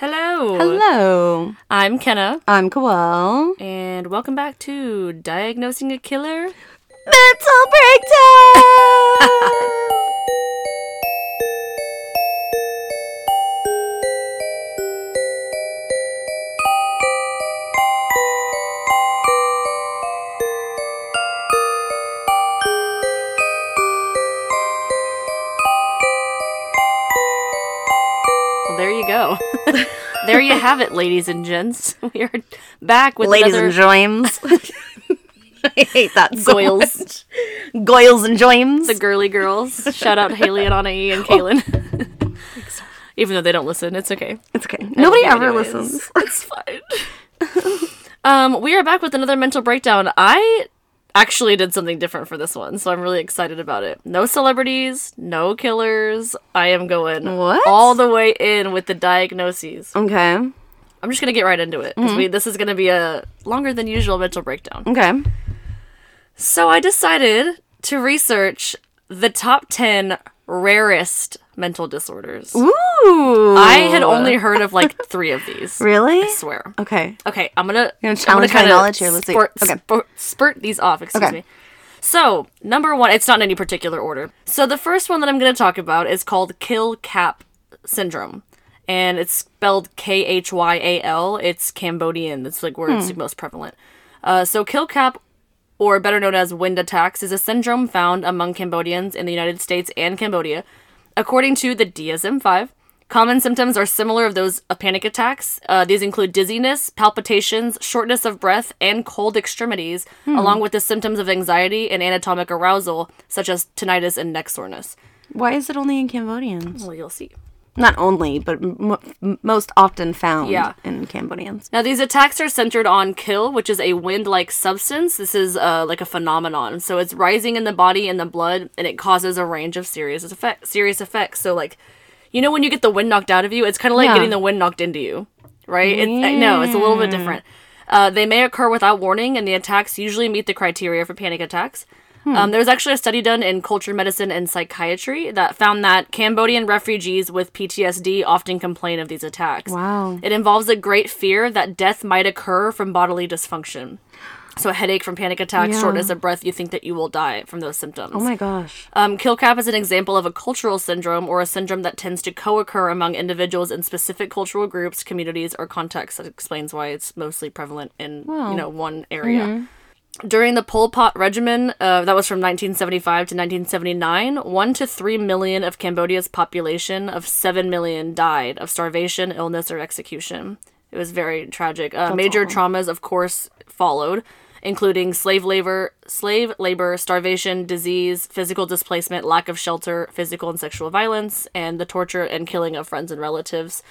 Hello. Hello. I'm Kenna, I'm Coel. and welcome back to Diagnosing a Killer. Mental breakdown. there you have it, ladies and gents. We are back with Ladies another and James. I hate that so Goyles. much. Goyles and James. the girly girls. Shout out Haley and Anai and Kaylin. Even though they don't listen, it's okay. it's okay. Nobody ever listens. It's fine. um, we are back with another mental breakdown. I actually did something different for this one, so I'm really excited about it. No celebrities, no killers. I am going What? all the way in with the diagnoses. Okay. I'm just gonna get right into it because mm-hmm. we this is gonna be a longer than usual mental breakdown. Okay. So I decided to research the top ten rarest mental disorders. Ooh. I had only heard of like three of these. Really? I swear. Okay. Okay, I'm gonna, gonna I'm challenge my knowledge here, let's see. Spurt, Okay. spurt, spurt these off. Excuse Okay. me. So number one, it's not in any particular order. So the first one that I'm gonna talk about is called Khyal Cap syndrome, and it's spelled K H Y A L. It's Cambodian. That's like where Hmm. it's most prevalent. Uh, so Khyal Cap or better known as wind attacks, is a syndrome found among Cambodians in the United States and Cambodia. According to the DSM 5, common symptoms are similar of those of panic attacks. Uh, these include dizziness, palpitations, shortness of breath, and cold extremities, along with the symptoms of anxiety and autonomic arousal, such as tinnitus and neck soreness. Why is it only in Cambodians? Well, you'll see. Not only, but m- most often found Yeah. in Cambodians. Now, these attacks are centered on khyal, which is a wind like substance. This is uh, like a phenomenon. So it's rising in the body and the blood, and it causes a range of serious, effect- serious effects. So, like, you know, when you get the wind knocked out of you, it's kind of like Yeah. getting the wind knocked into you, right? It, I know, it's a little bit different. Uh, they may occur without warning, and the attacks usually meet the criteria for panic attacks. Um, there was actually a study done in culture medicine and psychiatry that found that Cambodian refugees with PTSD often complain of these attacks. Wow. It involves a great fear that death might occur from bodily dysfunction. So, a headache from panic attacks, Yeah. shortness of breath, you think that you will die from those symptoms. Oh my gosh. Um, Khyal Cap is an example of a cultural syndrome or a syndrome that tends to co occur among individuals in specific cultural groups, communities, or contexts. That explains why it's mostly prevalent in you know one area. During the Pol Pot regimen, uh, that was from 1975 to 1979, 1 to 3 million of Cambodia's population of 7 million died of starvation, illness, or execution. It was very tragic. Uh, major traumas, of course, followed, including slave labor, slave labor, starvation, disease, physical displacement, lack of shelter, physical and sexual violence, and the torture and killing of friends and relatives.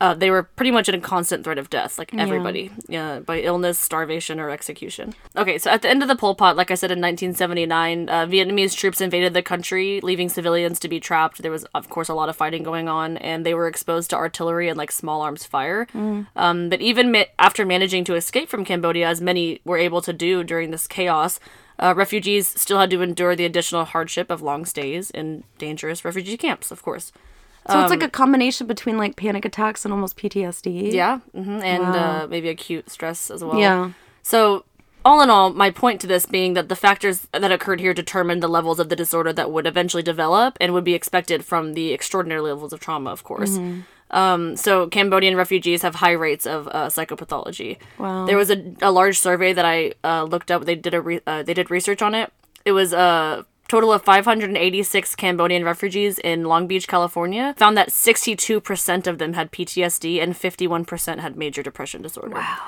Uh, they were pretty much in a constant threat of death, like everybody, uh, by illness, starvation, or execution. Okay, so at the end of the Pol Pot, like I said in 1979, uh, Vietnamese troops invaded the country, leaving civilians to be trapped. There was, of course, a lot of fighting going on, and they were exposed to artillery and like small arms fire. Um, but even ma- after managing to escape from Cambodia, as many were able to do during this chaos, uh, refugees still had to endure the additional hardship of long stays in dangerous refugee camps, of course. So it's like a combination between like panic attacks and almost PTSD. Yeah, hmm and uh, maybe acute stress as well. Yeah. So, all in all, my point to this being that the factors that occurred here determined the levels of the disorder that would eventually develop and would be expected from the extraordinary levels of trauma, of course. Um, so, Cambodian refugees have high rates of uh, psychopathology. Wow. There was a, a large survey that I uh, looked up. They did a re- uh, they did research on it. It was a total of 586 Cambodian refugees in Long Beach, California. Found that 62% of them had PTSD and 51% had major depression disorder. Wow.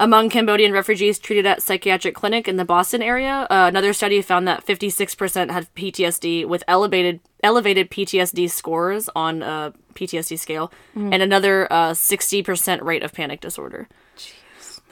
Among Cambodian refugees treated at psychiatric clinic in the Boston area, uh, another study found that 56% had PTSD with elevated elevated PTSD scores on a PTSD scale, and another uh, 60% rate of panic disorder,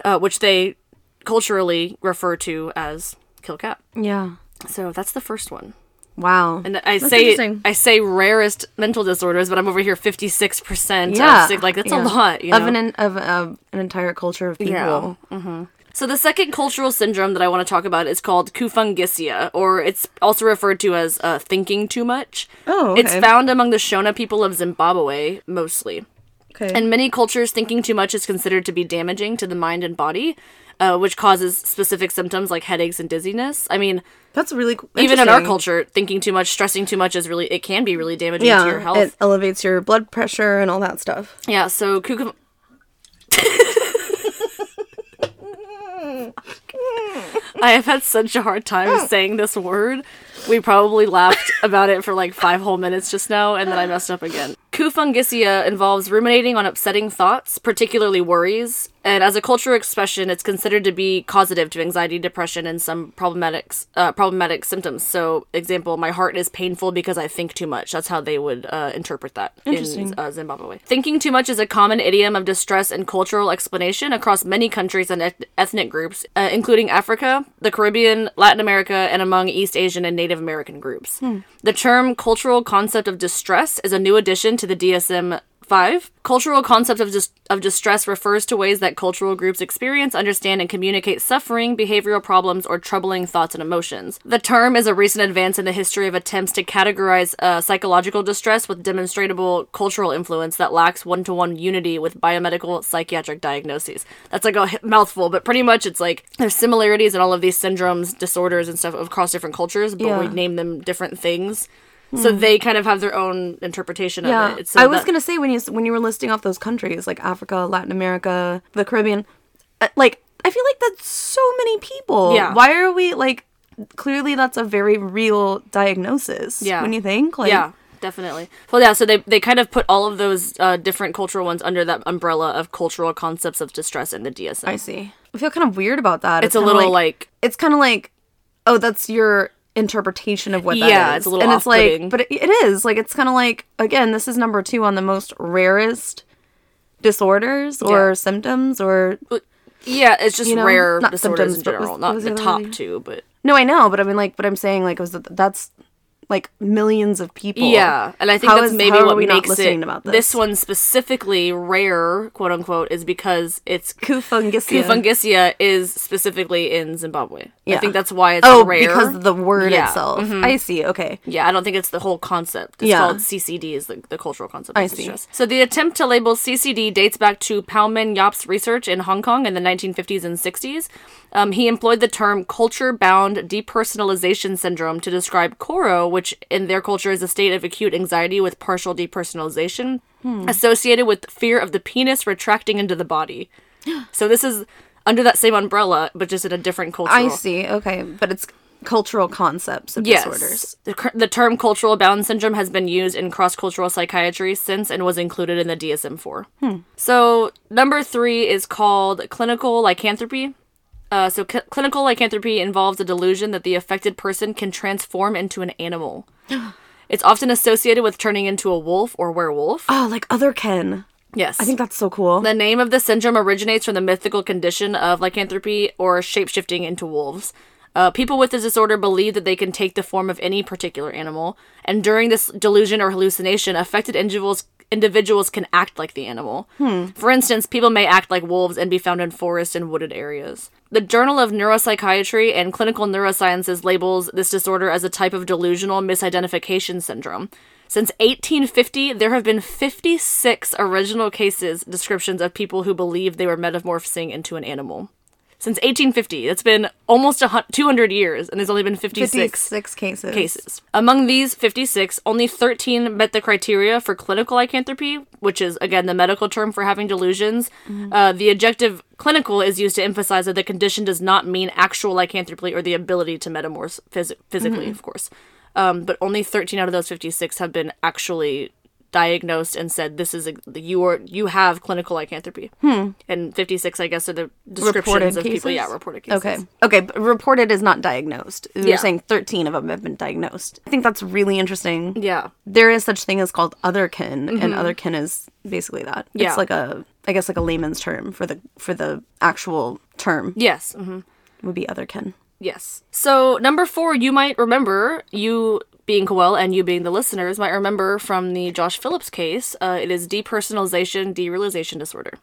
uh, which they culturally refer to as khyal cap. Yeah. So that's the first one. Wow. And I That's say. I say rarest mental disorders, but I'm over here 56% yeah. of sick. Like that's yeah. a lot, you know. of an of uh, an entire culture of people. Yeah. So the second cultural syndrome that I want to talk about is called kufungisia, or it's also referred to as uh, thinking too much. Oh, It's found among the Shona people of Zimbabwe mostly. Okay. In many cultures, thinking too much is considered to be damaging to the mind and body, uh, which causes specific symptoms like headaches and dizziness. I mean, That's really even in our culture, thinking too much, stressing too much is really, it can be really damaging yeah, to your health. it elevates your blood pressure and all that stuff. Yeah, so cucum. I have had such a hard time saying this word. We probably laughed about it for like five whole minutes just now, and then I messed up again. Kufungisia involves ruminating on upsetting thoughts, particularly worries, and as a cultural expression, it's considered to be causative to anxiety, depression, and some problematic uh, problematic symptoms. So, example, my heart is painful because I think too much. That's how they would uh, interpret that in uh, Zimbabwe. Thinking too much is a common idiom of distress and cultural explanation across many countries and eth- ethnic groups, uh, including Africa, the Caribbean, Latin America, and among East Asian and Native American groups. The term cultural concept of distress is a new addition to the DSM 5. Cultural concept of, dis- of distress refers to ways that cultural groups experience, understand, and communicate suffering, behavioral problems, or troubling thoughts and emotions. The term is a recent advance in the history of attempts to categorize uh, psychological distress with demonstrable cultural influence that lacks one to one unity with biomedical psychiatric diagnoses. That's like a mouthful, but pretty much it's like there's similarities in all of these syndromes, disorders, and stuff across different cultures, but we name them different things. So they kind of have their own interpretation Yeah, of it. So I was that- gonna say when you when you were listing off those countries like Africa, Latin America, the Caribbean, uh, like I feel like that's so many people. Yeah. Why are we like? Clearly, that's a very real diagnosis. Yeah. When you think, like, yeah, definitely. Well, yeah. So they they kind of put all of those uh, different cultural ones under that umbrella of cultural concepts of distress in the DSM. I see. I feel kind of weird about that. it's a kinda little like, it's kind of like, oh, that's your interpretation of what that is. Yeah, it's a little and it's like, but it, it is like it's kind of like again, this is number two on the most rarest disorders or Yeah. symptoms or yeah, it's just You know, rare not disorders symptoms, in general, was- not was the top two, but no, I know, but I mean, like, but I'm saying like, was that that's like millions of people. yeah, and I think How that's is- maybe what we not makes listening it about this? this? one specifically rare, quote unquote, is because it's Kufungisia. Kufungisia is specifically in Zimbabwe. I think that's why it's Oh, rare. because of the word Yeah, itself. Mm-hmm. I see. Okay. Yeah, I don't think it's the whole concept. It's Yeah. called CCD, is the, the cultural concept. I see. So the attempt to label CCD dates back to Pow Meng Yap's research in Hong Kong in the 1950s and 60s. Um, he employed the term culture-bound depersonalization syndrome to describe Koro, which in their culture is a state of acute anxiety with partial depersonalization Hmm. associated with fear of the penis retracting into the body. so this is under that same umbrella, but just in a different culture. I see. Okay, but it's cultural concepts of disorders. The, the term cultural bound syndrome has been used in cross cultural psychiatry since and was included in the DSM 4. Hmm. So, number three is called clinical lycanthropy. Uh, so, cl- clinical lycanthropy involves a delusion that the affected person can transform into an animal. it's often associated with turning into a wolf or werewolf. Oh, like other Ken. Yes. I think that's so cool. The name of the syndrome originates from the mythical condition of lycanthropy or shapeshifting into wolves. Uh, people with this disorder believe that they can take the form of any particular animal, and during this delusion or hallucination, affected individuals individuals can act like the animal. For instance, people may act like wolves and be found in forests and wooded areas. The Journal of Neuropsychiatry and Clinical Neurosciences labels this disorder as a type of delusional misidentification syndrome. Since 1850, there have been 56 original cases descriptions of people who believed they were metamorphosing into an animal. Since 1850, it's been almost 200 years, and there's only been 56 56 cases. cases. Among these 56, only 13 met the criteria for clinical lycanthropy, which is, again, the medical term for having delusions. Uh, the adjective clinical is used to emphasize that the condition does not mean actual lycanthropy or the ability to metamorphose phys- physically, of course. Um, but only 13 out of those 56 have been actually diagnosed and said this is a, you are you have clinical lycanthropy. And 56 I guess are the descriptions Reported of people yeah, reported cases. Okay. Okay, but reported is not diagnosed. You're Yeah. saying 13 of them have been diagnosed. I think that's really interesting. Yeah. There is such thing as called otherkin, and otherkin is basically that. Mm-hmm. Yeah. It's like a, I guess, like a layman's term for the for the actual term Yes. mhm. would be otherkin. Yes. So number four, you might remember you being Coel and you being the listeners might remember from the Josh Phillips case. Uh, it is depersonalization derealization disorder,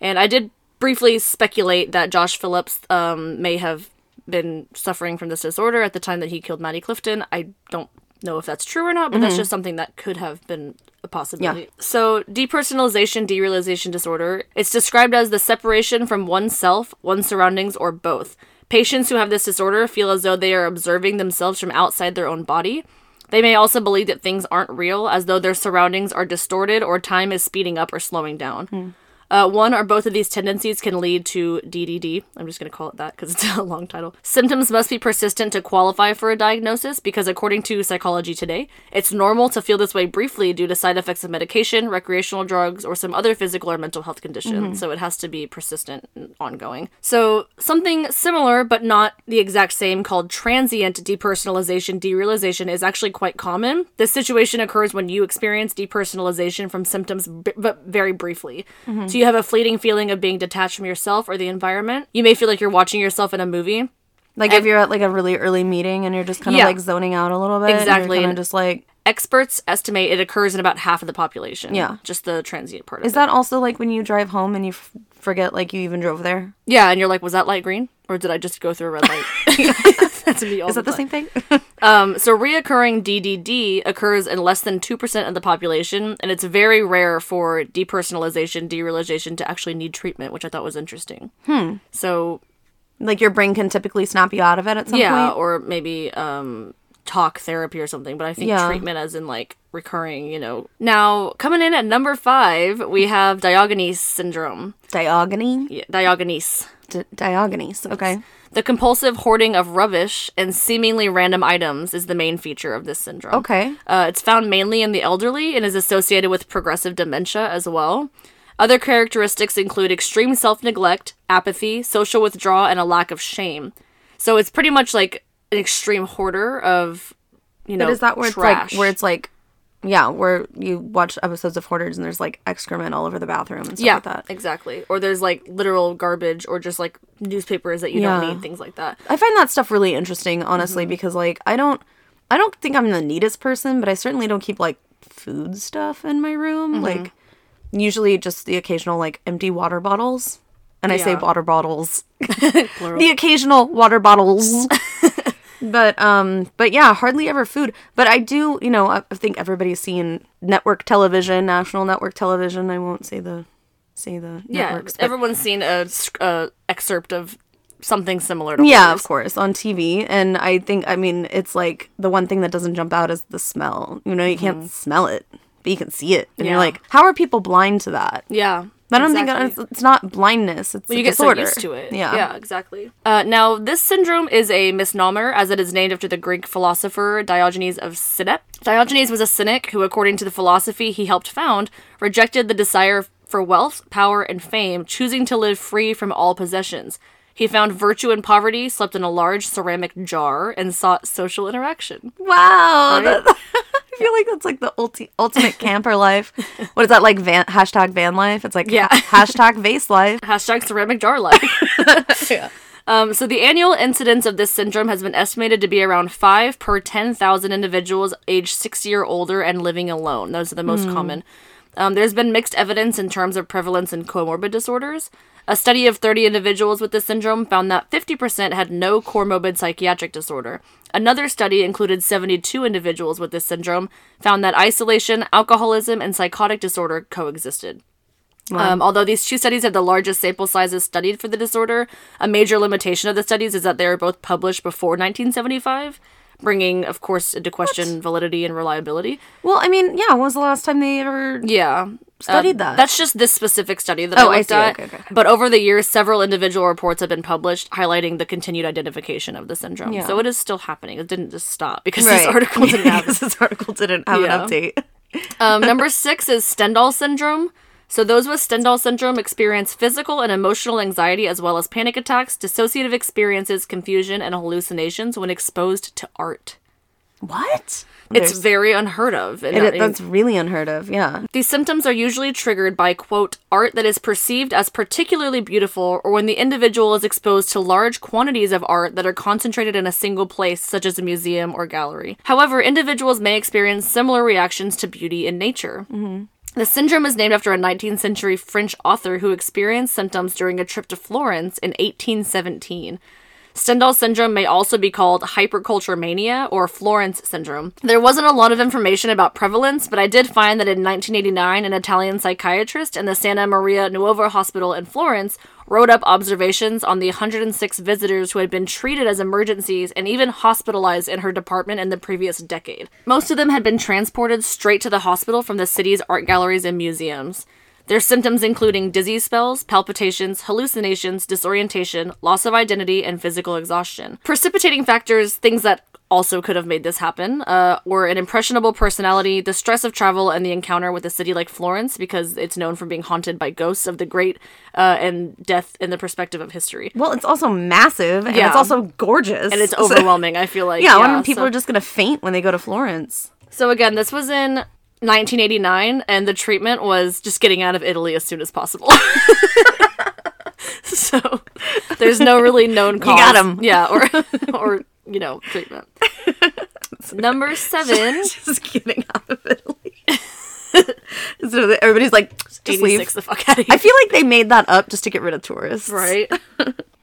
and I did briefly speculate that Josh Phillips um, may have been suffering from this disorder at the time that he killed Maddie Clifton. I don't know if that's true or not, but that's just something that could have been a possibility. Yeah. So, depersonalization derealization disorder, it's described as the separation from oneself, one's surroundings, or both. Patients who have this disorder feel as though they are observing themselves from outside their own body. They may also believe that things aren't real, as though their surroundings are distorted or time is speeding up or slowing down. Hmm. Uh, one or both of these tendencies can lead to DDD. I'm just going to call it that because it's a long title. Symptoms must be persistent to qualify for a diagnosis because, according to Psychology Today, it's normal to feel this way briefly due to side effects of medication, recreational drugs, or some other physical or mental health condition. So it has to be persistent and ongoing. So something similar but not the exact same called transient depersonalization derealization is actually quite common. This situation occurs when you experience depersonalization from symptoms b- but very briefly. So you have a fleeting feeling of being detached from yourself or the environment. You may feel like you're watching yourself in a movie. Like if you're at like a really early meeting and you're just kind of Yeah. like zoning out a little bit. Exactly. And- just like. Experts estimate it occurs in about half of the population. Yeah. Just the transient part of Is it. that also like when you drive home and you f- forget like you even drove there? Yeah, and you're like, was that light green? Or did I just go through a red light? That's me all Is that the time. same thing? Um, so reoccurring DDD occurs in less than 2% of the population, and it's very rare for depersonalization, derealization to actually need treatment, which I thought was interesting. Hmm. So, like your brain can typically snap you out of it at some yeah, point. or maybe um, talk therapy or something, but I think Yeah. treatment as in like recurring, you know. Now, coming in at number five, we have Diogenes syndrome. Diogony. Yeah, Diogenes. D- Diogenes. Okay. The compulsive hoarding of rubbish and seemingly random items is the main feature of this syndrome. Okay. Uh, it's found mainly in the elderly and is associated with progressive dementia as well. Other characteristics include extreme self neglect, apathy, social withdrawal, and a lack of shame. So it's pretty much like an extreme hoarder of, you know, But is that where trash. it's like where it's like, yeah, where you watch episodes of Hoarders and there's like excrement all over the bathroom and stuff yeah, like that. exactly. Or there's like literal garbage or just like newspapers that you Yeah. don't need, things like that. I find that stuff really interesting, honestly, Mm-hmm. because like I don't, I don't think I'm the neatest person, but I certainly don't keep like food stuff in my room. Mm-hmm. Like usually just the occasional like empty water bottles, and I say water bottles, the occasional water bottles. but um, but yeah, hardly ever food. But I do, you know, I think everybody's seen network television, national network television. I won't say the say the Yeah, networks. but- everyone's seen a, excerpt of something similar to Yeah, of course, on TV. And I think, I mean, it's like the one thing that doesn't jump out is the smell. You know, you can't smell it, but you can see it. And Mm-hmm. Yeah. you're like, how are people blind to that? Yeah. I don't exactly. think it's, it's not blindness. It's Well, a you get disorder. so used to it. Yeah. Yeah, exactly. Uh, now, this syndrome is a misnomer as it is named after the Greek philosopher Diogenes of Sinope. Diogenes was a cynic who, according to the philosophy he helped found, rejected the desire for wealth, power, and fame, choosing to live free from all possessions. He found virtue in poverty, slept in a large ceramic jar, and sought social interaction. Wow. that- I feel like that's like the ulti- ultimate camper life. What is that like? Van hashtag van life. It's like Yeah. hashtag vase life. Hashtag ceramic jar life. Um, so the annual incidence of this syndrome has been estimated to be around five per ten thousand individuals aged sixty or older and living alone. Those are the most common. Um, there's been mixed evidence in terms of prevalence in comorbid disorders. A study of 30 individuals with this syndrome found that 50% had no comorbid psychiatric disorder. Another study included 72 individuals with this syndrome, found that isolation, alcoholism, and psychotic disorder coexisted. Um, although these two studies have the largest sample sizes studied for the disorder, a major limitation of the studies is that they were both published before 1975, bringing, of course, into question validity and reliability. Well, I mean, yeah. When was the last time they ever? Yeah. Studied Uh, that. That's just this specific study that Oh, I I looked see. at. Okay, okay. But over the years, several individual reports have been published highlighting the continued identification of the syndrome. Yeah. So it is still happening. It didn't just stop because Right. this article didn't have this article didn't have Yeah. an update. Um, number six is Stendhal syndrome. So those with Stendhal syndrome experience physical and emotional anxiety as well as panic attacks, dissociative experiences, confusion, and hallucinations when exposed to art. What? It's very unheard of. It, I- that's really unheard of. Yeah. these symptoms are usually triggered by, quote, art that is perceived as particularly beautiful, or when the individual is exposed to large quantities of art that are concentrated in a single place, such as a museum or gallery. However, individuals may experience similar reactions to beauty in nature. Mm-hmm. The syndrome is named after a 19th century French author who experienced symptoms during a trip to Florence in 1817. Stendhal syndrome may also be called hyperculture mania or Florence syndrome. There wasn't a lot of information about prevalence, but I did find that in 1989, an Italian psychiatrist in the Santa Maria Nuova Hospital in Florence wrote up observations on the 106 visitors who had been treated as emergencies and even hospitalized in her department in the previous decade. Most of them had been transported straight to the hospital from the city's art galleries and museums. Their symptoms including dizzy spells, palpitations, hallucinations, disorientation, loss of identity, and physical exhaustion. Precipitating factors, things that also could have made this happen, uh, were an impressionable personality, the stress of travel, and the encounter with a city like Florence, because it's known for being haunted by ghosts of the great uh, and death in the perspective of history. Well, it's also massive, and yeah. it's also gorgeous. And it's overwhelming, I feel like. Yeah, yeah people so. are just going to faint when they go to Florence. So again, this was in 1989, and the treatment was just getting out of Italy as soon as possible. so there's no really known cause. You got him. Yeah, or or you know treatment. Number seven. just getting out of Italy. so everybody's like, just leave the fuck out of here. I feel like they made that up just to get rid of tourists. Right.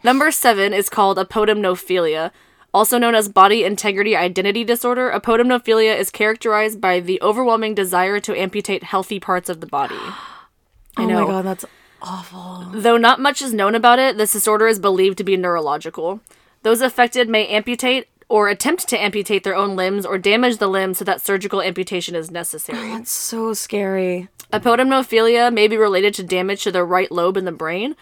Number seven is called a apotemnophilia, also known as body integrity identity disorder, apotemnophilia is characterized by the overwhelming desire to amputate healthy parts of the body. Oh I know. Oh my god, that's awful. Though not much is known about it, this disorder is believed to be neurological. Those affected may amputate or attempt to amputate their own limbs or damage the limb so that surgical amputation is necessary. That's so scary. Apotemnophilia may be related to damage to the right lobe in the brain,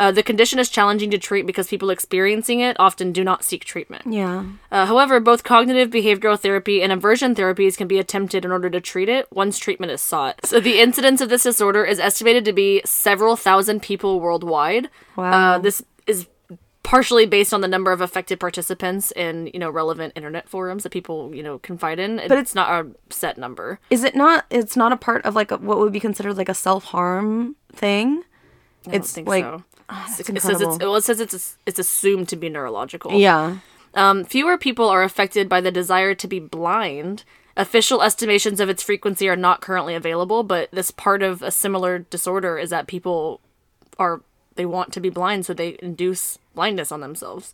uh, the condition is challenging to treat because people experiencing it often do not seek treatment. Yeah. Uh, however, both cognitive behavioral therapy and aversion therapies can be attempted in order to treat it once treatment is sought. So the incidence of this disorder is estimated to be several thousand people worldwide. Wow. Uh, this is partially based on the number of affected participants in you know relevant internet forums that people you know confide in but it's not a set number is it not it's not a part of like a, what would be considered like a self-harm thing I it's like so. Oh, it says it's well, it says it's it's assumed to be neurological. Yeah. Um, fewer people are affected by the desire to be blind. Official estimations of its frequency are not currently available, but this part of a similar disorder is that people are they want to be blind, so they induce blindness on themselves.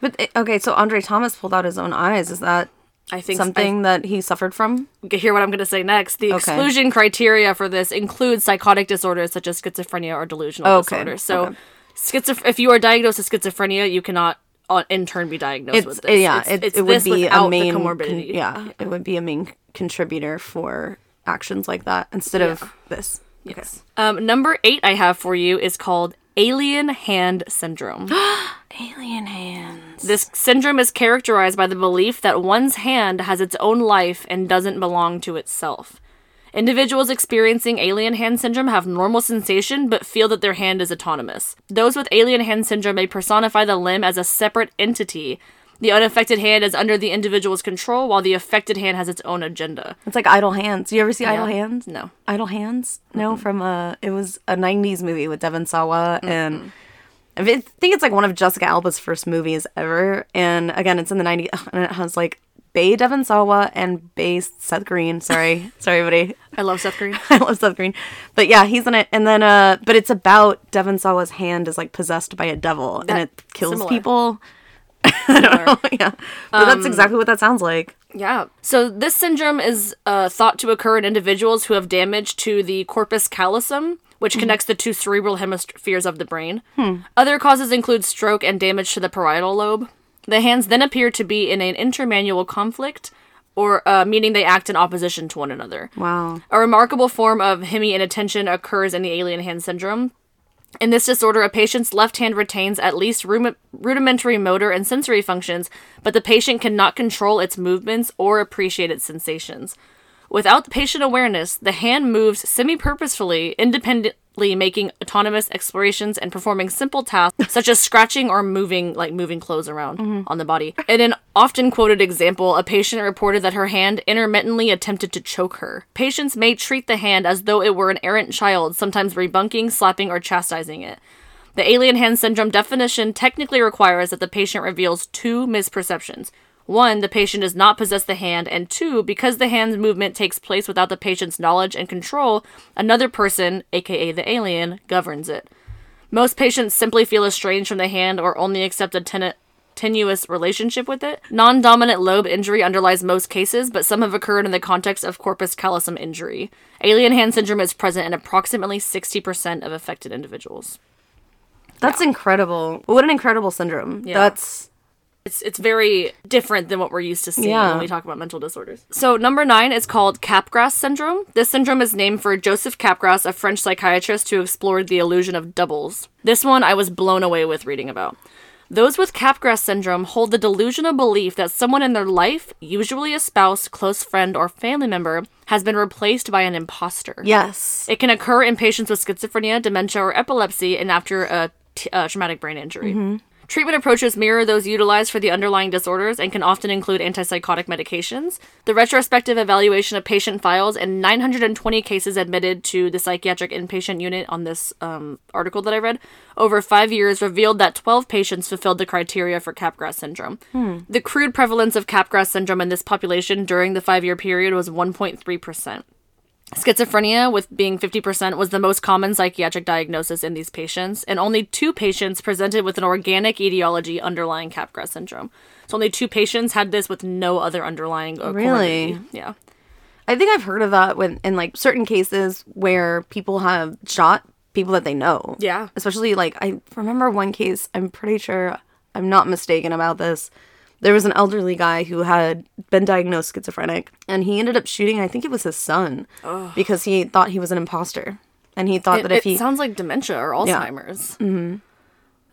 But eh, okay, so Andre Thomas pulled out his own eyes. Is that I think something I, that he suffered from. Hear what I'm going to say next. The okay. exclusion criteria for this includes psychotic disorders such as schizophrenia or delusional okay. disorders. So, okay. schizoph- if you are diagnosed with schizophrenia, you cannot uh, in turn be diagnosed it's, with this. Yeah, it's, it's, it would be a main comorbidity. Con- yeah, it would be a main contributor for actions like that instead yeah. of this. Yes. Um, number eight I have for you is called alien hand syndrome. alien hands. This syndrome is characterized by the belief that one's hand has its own life and doesn't belong to itself. Individuals experiencing alien hand syndrome have normal sensation but feel that their hand is autonomous. Those with alien hand syndrome may personify the limb as a separate entity the unaffected hand is under the individual's control, while the affected hand has its own agenda. It's like Idle Hands. You ever see yeah. Idle Hands? No. Idle Hands? No, mm-hmm. from a it was a '90s movie with Devon Sawa, mm-hmm. and I think it's like one of Jessica Alba's first movies ever. And again, it's in the '90s, and it has like Bay Devon Sawa and Bay Seth Green. Sorry, sorry, buddy. I love Seth Green. I love Seth Green, but yeah, he's in it. And then, uh, but it's about Devon Sawa's hand is like possessed by a devil, that, and it kills similar. people. I don't know. Yeah. But um, that's exactly what that sounds like. Yeah. So this syndrome is uh, thought to occur in individuals who have damage to the corpus callosum, which mm. connects the two cerebral hemispheres of the brain. Hmm. Other causes include stroke and damage to the parietal lobe. The hands then appear to be in an intermanual conflict, or uh, meaning they act in opposition to one another. Wow. A remarkable form of hemi inattention occurs in the alien hand syndrome, in this disorder, a patient's left hand retains at least rudimentary motor and sensory functions, but the patient cannot control its movements or appreciate its sensations. Without the patient awareness, the hand moves semi purposefully, independently making autonomous explorations and performing simple tasks such as scratching or moving, like moving clothes around mm-hmm. on the body. In an often quoted example, a patient reported that her hand intermittently attempted to choke her. Patients may treat the hand as though it were an errant child, sometimes rebunking, slapping, or chastising it. The alien hand syndrome definition technically requires that the patient reveals two misperceptions one, the patient does not possess the hand, and two, because the hand's movement takes place without the patient's knowledge and control, another person, aka the alien, governs it. Most patients simply feel estranged from the hand or only accept a tenet tenuous relationship with it. Non dominant lobe injury underlies most cases, but some have occurred in the context of corpus callosum injury. Alien hand syndrome is present in approximately 60% of affected individuals. That's yeah. incredible. What an incredible syndrome. Yeah. That's it's it's very different than what we're used to seeing yeah. when we talk about mental disorders. So number nine is called Capgras syndrome. This syndrome is named for Joseph Capgras, a French psychiatrist who explored the illusion of doubles. This one I was blown away with reading about. Those with Capgras syndrome hold the delusional belief that someone in their life, usually a spouse, close friend, or family member, has been replaced by an imposter. Yes. It can occur in patients with schizophrenia, dementia, or epilepsy, and after a t- uh, traumatic brain injury. Mm-hmm. Treatment approaches mirror those utilized for the underlying disorders and can often include antipsychotic medications. The retrospective evaluation of patient files and 920 cases admitted to the psychiatric inpatient unit on this um, article that I read over five years revealed that 12 patients fulfilled the criteria for Capgras syndrome. Hmm. The crude prevalence of Capgras syndrome in this population during the five year period was 1.3%. Schizophrenia, with being 50%, was the most common psychiatric diagnosis in these patients, and only two patients presented with an organic etiology underlying Capgras syndrome. So only two patients had this with no other underlying. Uh, really? Yeah. I think I've heard of that when in like certain cases where people have shot people that they know. Yeah. Especially like I remember one case. I'm pretty sure I'm not mistaken about this there was an elderly guy who had been diagnosed schizophrenic and he ended up shooting i think it was his son Ugh. because he thought he was an imposter and he thought it, that if he sounds like dementia or alzheimer's yeah. mm-hmm.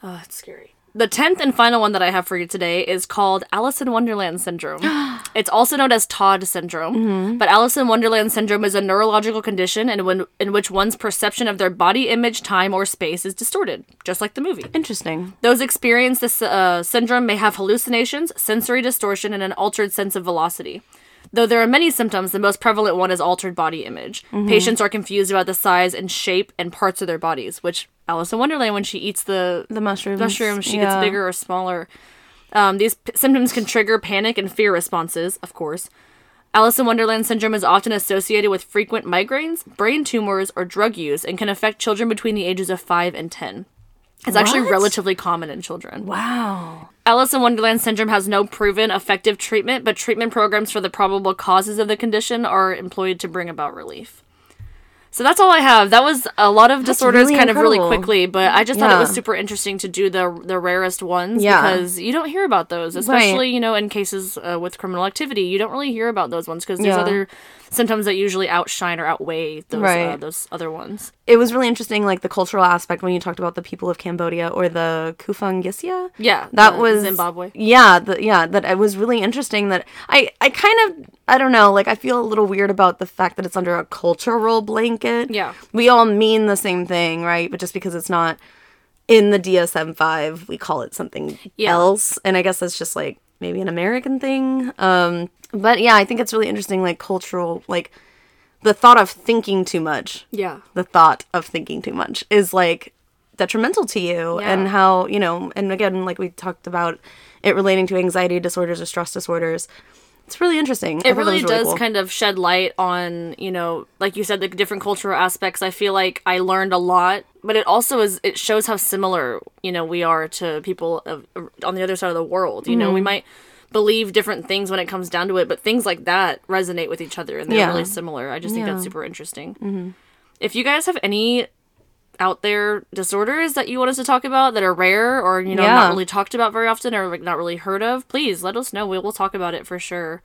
oh it's scary the tenth and final one that I have for you today is called Alice in Wonderland syndrome. it's also known as Todd syndrome, mm-hmm. but Alice in Wonderland syndrome is a neurological condition in, when, in which one's perception of their body image, time, or space is distorted, just like the movie. Interesting. Those experience this uh, syndrome may have hallucinations, sensory distortion, and an altered sense of velocity. Though there are many symptoms, the most prevalent one is altered body image. Mm-hmm. Patients are confused about the size and shape and parts of their bodies, which Alice in Wonderland, when she eats the the mushrooms, mushrooms she yeah. gets bigger or smaller. Um, these p- symptoms can trigger panic and fear responses, of course. Alice in Wonderland syndrome is often associated with frequent migraines, brain tumors, or drug use and can affect children between the ages of 5 and 10. It's what? actually relatively common in children. Wow. Alice in Wonderland syndrome has no proven effective treatment, but treatment programs for the probable causes of the condition are employed to bring about relief. So that's all I have. That was a lot of that's disorders really kind incredible. of really quickly, but I just yeah. thought it was super interesting to do the the rarest ones yeah. because you don't hear about those, especially right. you know in cases uh, with criminal activity. You don't really hear about those ones because there's yeah. other symptoms that usually outshine or outweigh those uh, right. uh, those other ones. It was really interesting, like the cultural aspect when you talked about the people of Cambodia or the Kufang Yeah, that was Zimbabwe. Yeah, the, yeah, that it was really interesting. That I I kind of I don't know, like I feel a little weird about the fact that it's under a cultural blanket. Yeah, we all mean the same thing, right? But just because it's not in the DSM five, we call it something yeah. else, and I guess that's just like maybe an American thing. Um, but yeah, I think it's really interesting, like cultural, like the thought of thinking too much. Yeah. The thought of thinking too much is like detrimental to you, yeah. and how you know, and again, like we talked about it relating to anxiety disorders or stress disorders. It's really interesting. It really, really, does cool. kind of shed light on, you know, like you said, the different cultural aspects. I feel like I learned a lot, but it also is, it shows how similar, you know, we are to people of, on the other side of the world. You mm-hmm. know, we mm-hmm. might believe different things when it comes down to it, but things like that resonate with each other and they're yeah. really similar. I just think yeah. that's super interesting. Mm-hmm. If you guys have any out there disorders that you want us to talk about that are rare or you know yeah. not really talked about very often or like not really heard of, please let us know. We will talk about it for sure.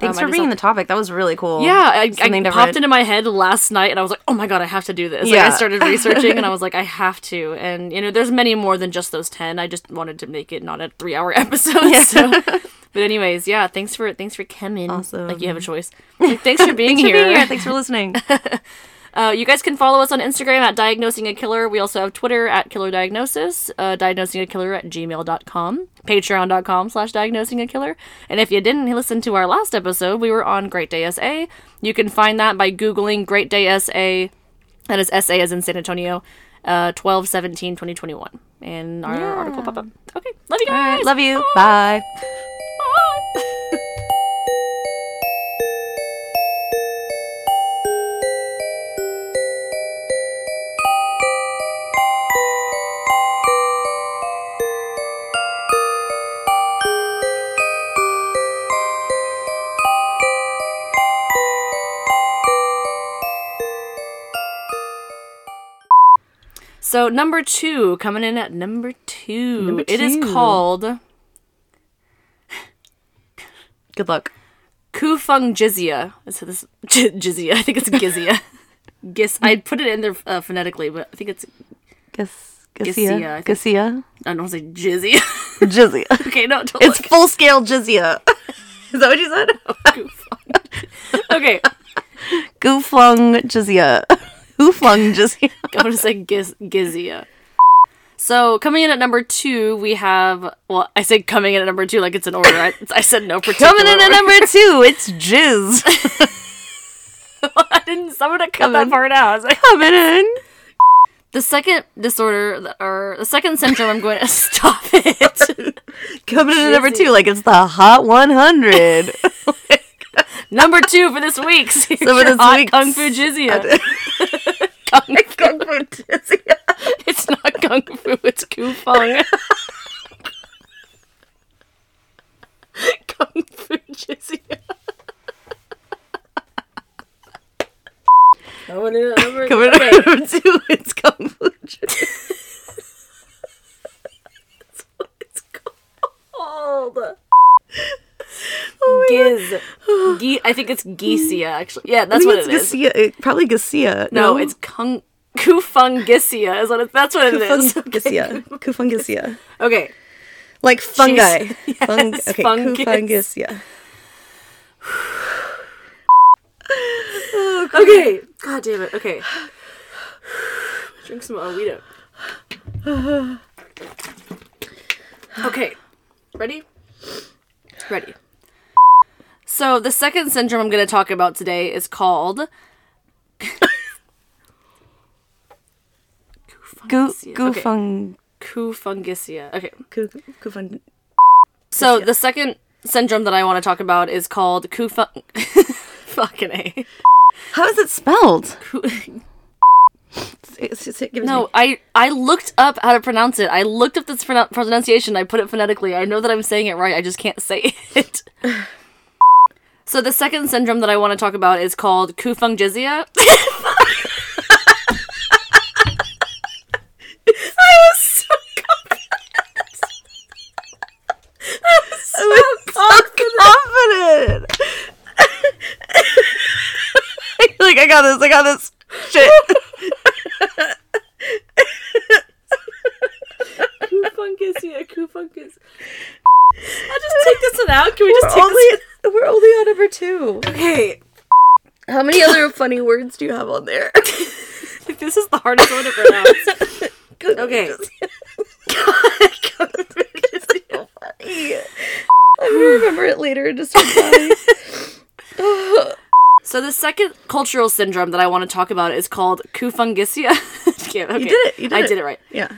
Thanks um, for bringing the topic. That was really cool. Yeah, I, I popped into my head last night, and I was like, "Oh my god, I have to do this." Yeah. Like, I started researching, and I was like, "I have to." And you know, there's many more than just those ten. I just wanted to make it not a three-hour episode. Yeah. So. but anyways, yeah, thanks for thanks for coming. Awesome. Like you have a choice. Like, thanks for being thanks here. For being here. Thanks for listening. Uh, you guys can follow us on Instagram at Diagnosing a Killer. We also have Twitter at Killer Diagnosis, uh, Diagnosing a Killer at gmail.com, patreon.com slash Diagnosing a Killer. And if you didn't listen to our last episode, we were on Great Day SA. You can find that by Googling Great Day SA. That is SA as in San Antonio, uh, 12 17 2021. And our yeah. article pop up. Okay. Love you guys. Right, love you. Bye. Bye. So number two, coming in at number two, Number it is called Good luck. Kufung Jizya. So this J- Jizya, I think it's Gizya. Gis. I put it in there uh, phonetically, but I think it's Gus Gisia, I Gisia. I don't want to say Jizzy. Jizia. okay, no, don't It's look. full scale jizya. Is that what you said? Kufung. okay, Gooflung jizya. Hooflung jizya. I'm gonna say Giz- Gizya. So coming in at number two, we have. Well, I say coming in at number two like it's an order. I, I said no particular. Coming in at number two, it's jizz. I didn't. I'm gonna cut that part out. I was like, Coming in. the second disorder, or the second syndrome, I'm going to stop it. Coming in at number two, like it's the hot 100. number two for this week. So for this hot week's- Kung Fu Jizya. Kung Fu. It's not Kung Fu, it's Kufung. Kung Fu Jizya. Coming in at number Coming in at number two, it's Kung Fu jizya. That's what it's called. Oh Giz. Gi- I think it's Geesia, actually. Yeah, that's what think it it's is. It, probably Gisia. No, it's Kung Kufungisia is what it, that's what it is. Kufungisia. Kufungisia. Okay. Like fungi. Yes, Fung- okay, fungus. Kufungisia. Okay. God damn it. Okay. Drink some Alito. Okay. Ready? Ready. So the second syndrome I'm going to talk about today is called Gu- Okay. Gufung. Kufungisia. Okay. Ku- Kufung. So the second syndrome that I want to talk about is called Kufung. Fucking a. How is it spelled? Ku- It's just- give it to No, me. I I looked up how to pronounce it. I looked up this pronou- pronunciation. I put it phonetically. I know that I'm saying it right. I just can't say it. so the second syndrome that I want to talk about is called Kufung Jizya. I was so confident. I was so I'm so confident. like I got this. I got this. Shit. Kufungus, Kufungus. I'll just take this one out. Can we just We're take this? only, we're only on number two. Okay. How many other funny words do you have on there? This is the hardest one to pronounce. Okay. so funny. I'm gonna remember it later and just start dying. So the second cultural syndrome that I want to talk about is called Kufungisia. okay. You did it. You did I it. did it right. Yeah.